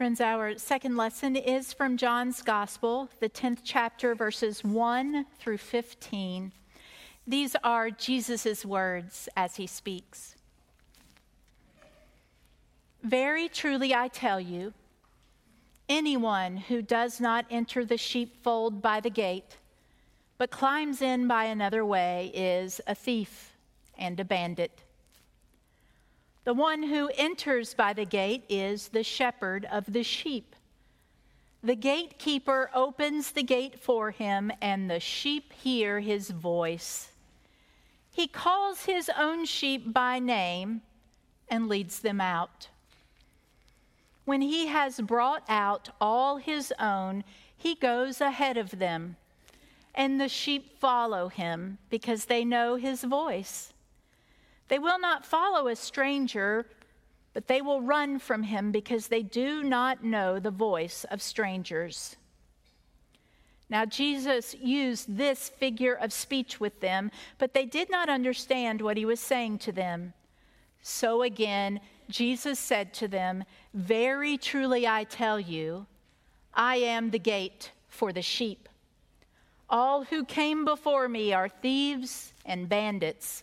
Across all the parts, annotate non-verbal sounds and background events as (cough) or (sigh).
Friends, our second lesson is from John's Gospel, the 10th chapter, verses 1 through 15. These are Jesus' words as he speaks. Very truly, I tell you, anyone who does not enter the sheepfold by the gate, but climbs in by another way, is a thief and a bandit. The one who enters by the gate is the shepherd of the sheep. The gatekeeper opens the gate for him, and the sheep hear his voice. He calls his own sheep by name and leads them out. When he has brought out all his own, he goes ahead of them, and the sheep follow him because they know his voice. They will not follow a stranger, but they will run from him because they do not know the voice of strangers. Now, Jesus used this figure of speech with them, but they did not understand what he was saying to them. So again, Jesus said to them, Very truly I tell you, I am the gate for the sheep. All who came before me are thieves and bandits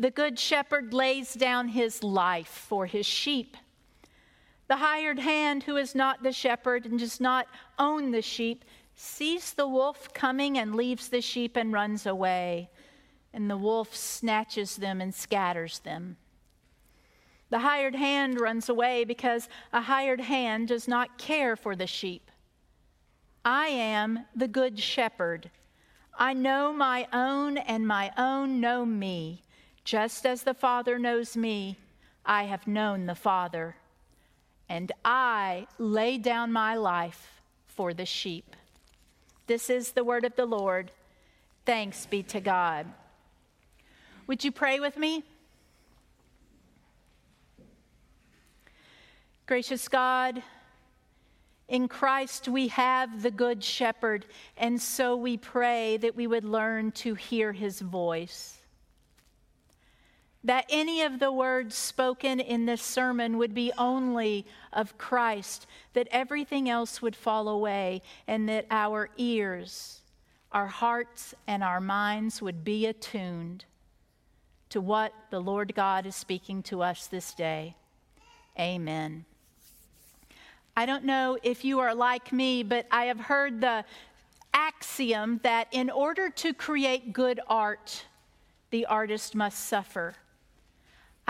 The good shepherd lays down his life for his sheep. The hired hand, who is not the shepherd and does not own the sheep, sees the wolf coming and leaves the sheep and runs away. And the wolf snatches them and scatters them. The hired hand runs away because a hired hand does not care for the sheep. I am the good shepherd. I know my own, and my own know me. Just as the Father knows me, I have known the Father, and I lay down my life for the sheep. This is the word of the Lord. Thanks be to God. Would you pray with me? Gracious God, in Christ we have the Good Shepherd, and so we pray that we would learn to hear his voice that any of the words spoken in this sermon would be only of Christ, that everything else would fall away, and that our ears, our hearts, and our minds would be attuned to what the Lord God is speaking to us this day. Amen. I don't know if you are like me, but I have heard the axiom that in order to create good art, the artist must suffer.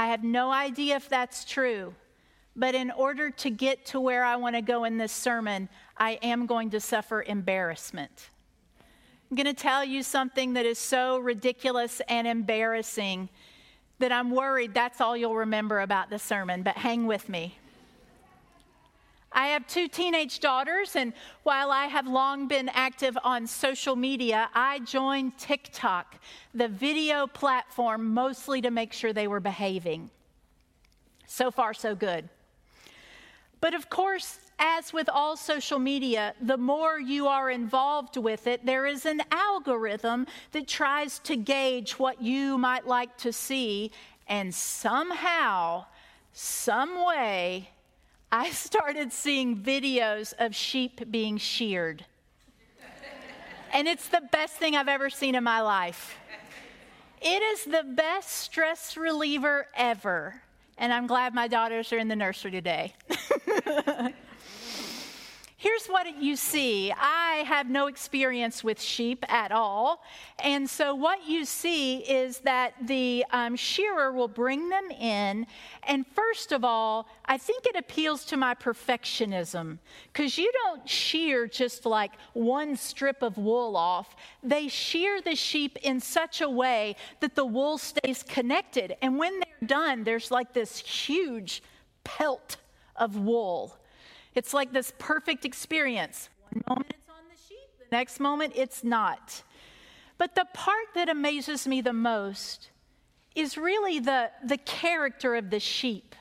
I have no idea if that's true, but in order to get to where I want to go in this sermon, I am going to suffer embarrassment. I'm going to tell you something that is so ridiculous and embarrassing that I'm worried that's all you'll remember about the sermon, but hang with me. I have two teenage daughters, and while I have long been active on social media, I joined TikTok, the video platform, mostly to make sure they were behaving. So far, so good. But of course, as with all social media, the more you are involved with it, there is an algorithm that tries to gauge what you might like to see, and somehow, some way, I started seeing videos of sheep being sheared. and it's the best thing I've ever seen in my life. It is the best stress reliever ever. And I'm glad my daughters are in the nursery today. (laughs) Here's what you see. I have no experience with sheep at all. And so, what you see is that the um, shearer will bring them in. And first of all, I think it appeals to my perfectionism because you don't shear just like one strip of wool off. They shear the sheep in such a way that the wool stays connected. And when they're done, there's like this huge pelt of wool. It's like this perfect experience. One moment it's next moment it's not. But the part that amazes me the most is really the, the character of the sheep.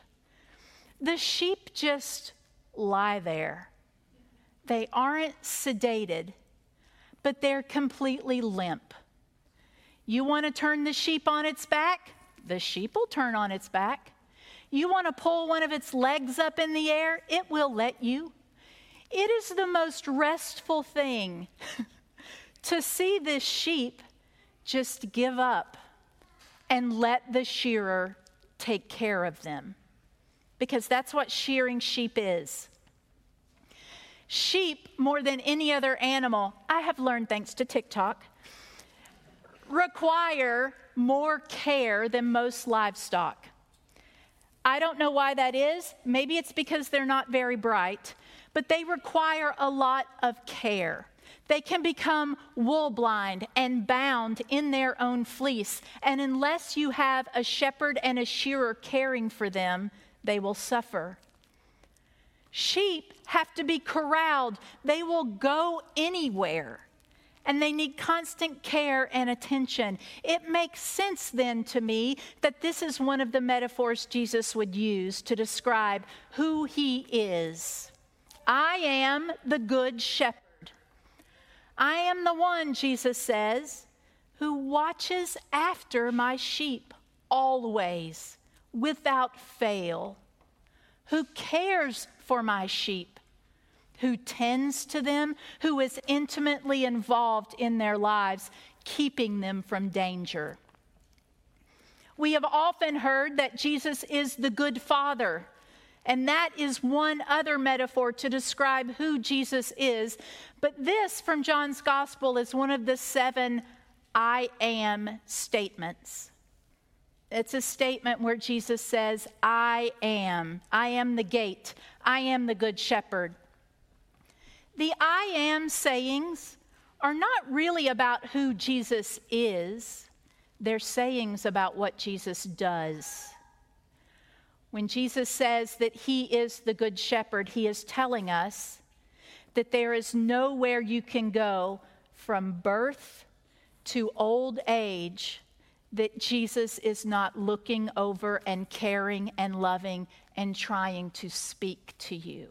The sheep just lie there. They aren't sedated, but they're completely limp. You want to turn the sheep on its back? The sheep will turn on its back. You want to pull one of its legs up in the air? It will let you. It is the most restful thing (laughs) to see this sheep just give up and let the shearer take care of them. Because that's what shearing sheep is. Sheep, more than any other animal, I have learned thanks to TikTok, require more care than most livestock. I don't know why that is. Maybe it's because they're not very bright, but they require a lot of care. They can become wool blind and bound in their own fleece. And unless you have a shepherd and a shearer caring for them, they will suffer. Sheep have to be corralled, they will go anywhere. And they need constant care and attention. It makes sense then to me that this is one of the metaphors Jesus would use to describe who he is. I am the good shepherd. I am the one, Jesus says, who watches after my sheep always, without fail, who cares for my sheep, who tends to them, who is intimately involved in their lives, keeping them from danger. We have often heard that Jesus is the good father. And that is one other metaphor to describe who Jesus is. But this from John's gospel is one of the seven I am statements. It's a statement where Jesus says, I am. I am the gate. I am the good shepherd. The I am sayings are not really about who Jesus is, they're sayings about what Jesus does. When Jesus says that he is the good shepherd, he is telling us that there is nowhere you can go from birth to old age that Jesus is not looking over and caring and loving and trying to speak to you.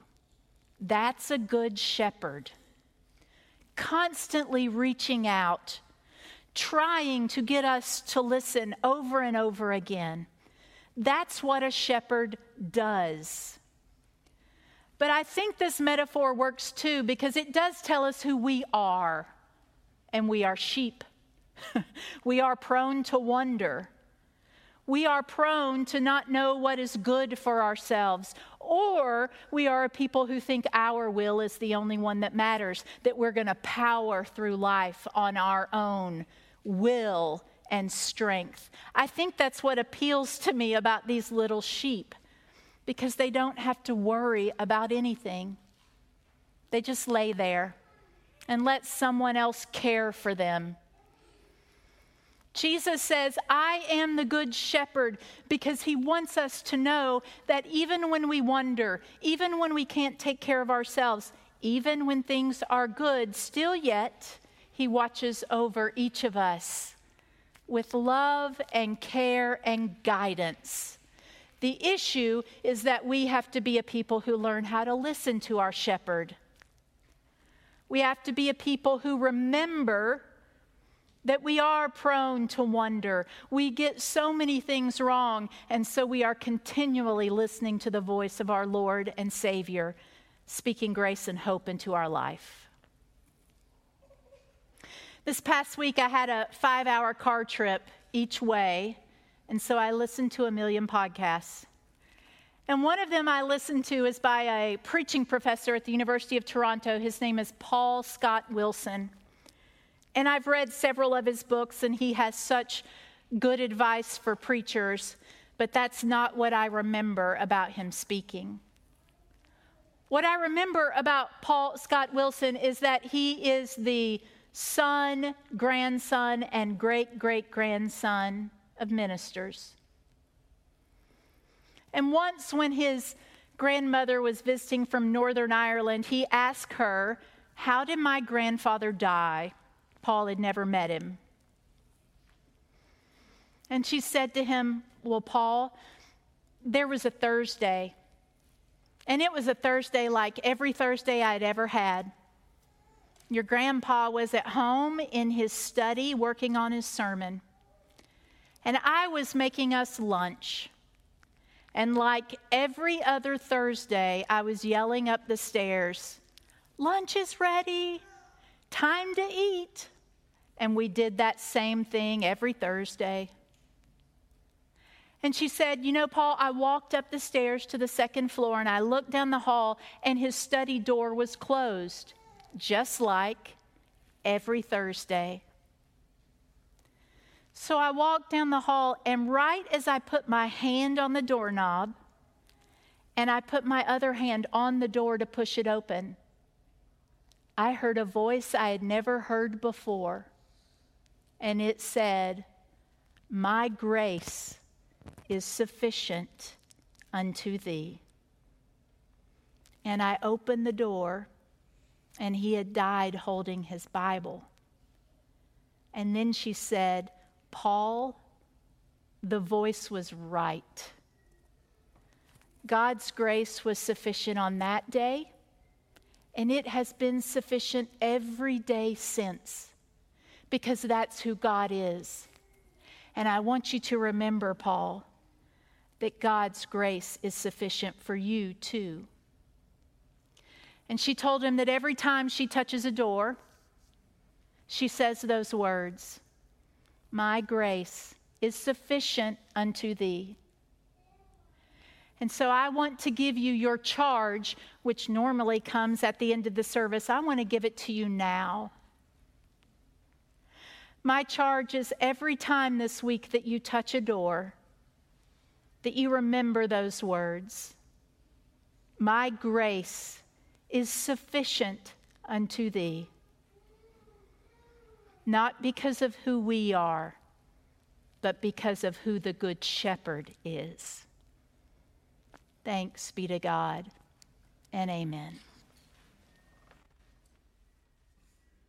That's a good shepherd. Constantly reaching out, trying to get us to listen over and over again. That's what a shepherd does. But I think this metaphor works too because it does tell us who we are, and we are sheep. (laughs) we are prone to wonder. We are prone to not know what is good for ourselves, or we are a people who think our will is the only one that matters, that we're going to power through life on our own will and strength. I think that's what appeals to me about these little sheep because they don't have to worry about anything. They just lay there and let someone else care for them. Jesus says, I am the good shepherd because he wants us to know that even when we wonder, even when we can't take care of ourselves, even when things are good, still yet, he watches over each of us with love and care and guidance. The issue is that we have to be a people who learn how to listen to our shepherd. We have to be a people who remember that we are prone to wonder. We get so many things wrong, and so we are continually listening to the voice of our Lord and Savior, speaking grace and hope into our life. This past week, I had a five hour car trip each way, and so I listened to a million podcasts. And one of them I listened to is by a preaching professor at the University of Toronto. His name is Paul Scott Wilson. And I've read several of his books, and he has such good advice for preachers, but that's not what I remember about him speaking. What I remember about Paul Scott Wilson is that he is the son, grandson, and great great grandson of ministers. And once, when his grandmother was visiting from Northern Ireland, he asked her How did my grandfather die? Paul had never met him. And she said to him, Well, Paul, there was a Thursday, and it was a Thursday like every Thursday I'd ever had. Your grandpa was at home in his study working on his sermon, and I was making us lunch. And like every other Thursday, I was yelling up the stairs, Lunch is ready, time to eat. And we did that same thing every Thursday. And she said, You know, Paul, I walked up the stairs to the second floor and I looked down the hall, and his study door was closed, just like every Thursday. So I walked down the hall, and right as I put my hand on the doorknob and I put my other hand on the door to push it open, I heard a voice I had never heard before. And it said, My grace is sufficient unto thee. And I opened the door, and he had died holding his Bible. And then she said, Paul, the voice was right. God's grace was sufficient on that day, and it has been sufficient every day since, because that's who God is. And I want you to remember, Paul, that God's grace is sufficient for you too. And she told him that every time she touches a door, she says those words my grace is sufficient unto thee. And so I want to give you your charge, which normally comes at the end of the service. I want to give it to you now. My charge is every time this week that you touch a door, that you remember those words My grace is sufficient unto thee not because of who we are, but because of who the Good Shepherd is. Thanks be to God, and amen.